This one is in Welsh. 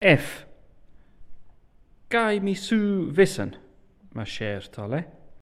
F. Gai mi sŵ fesen, mae Cher tole.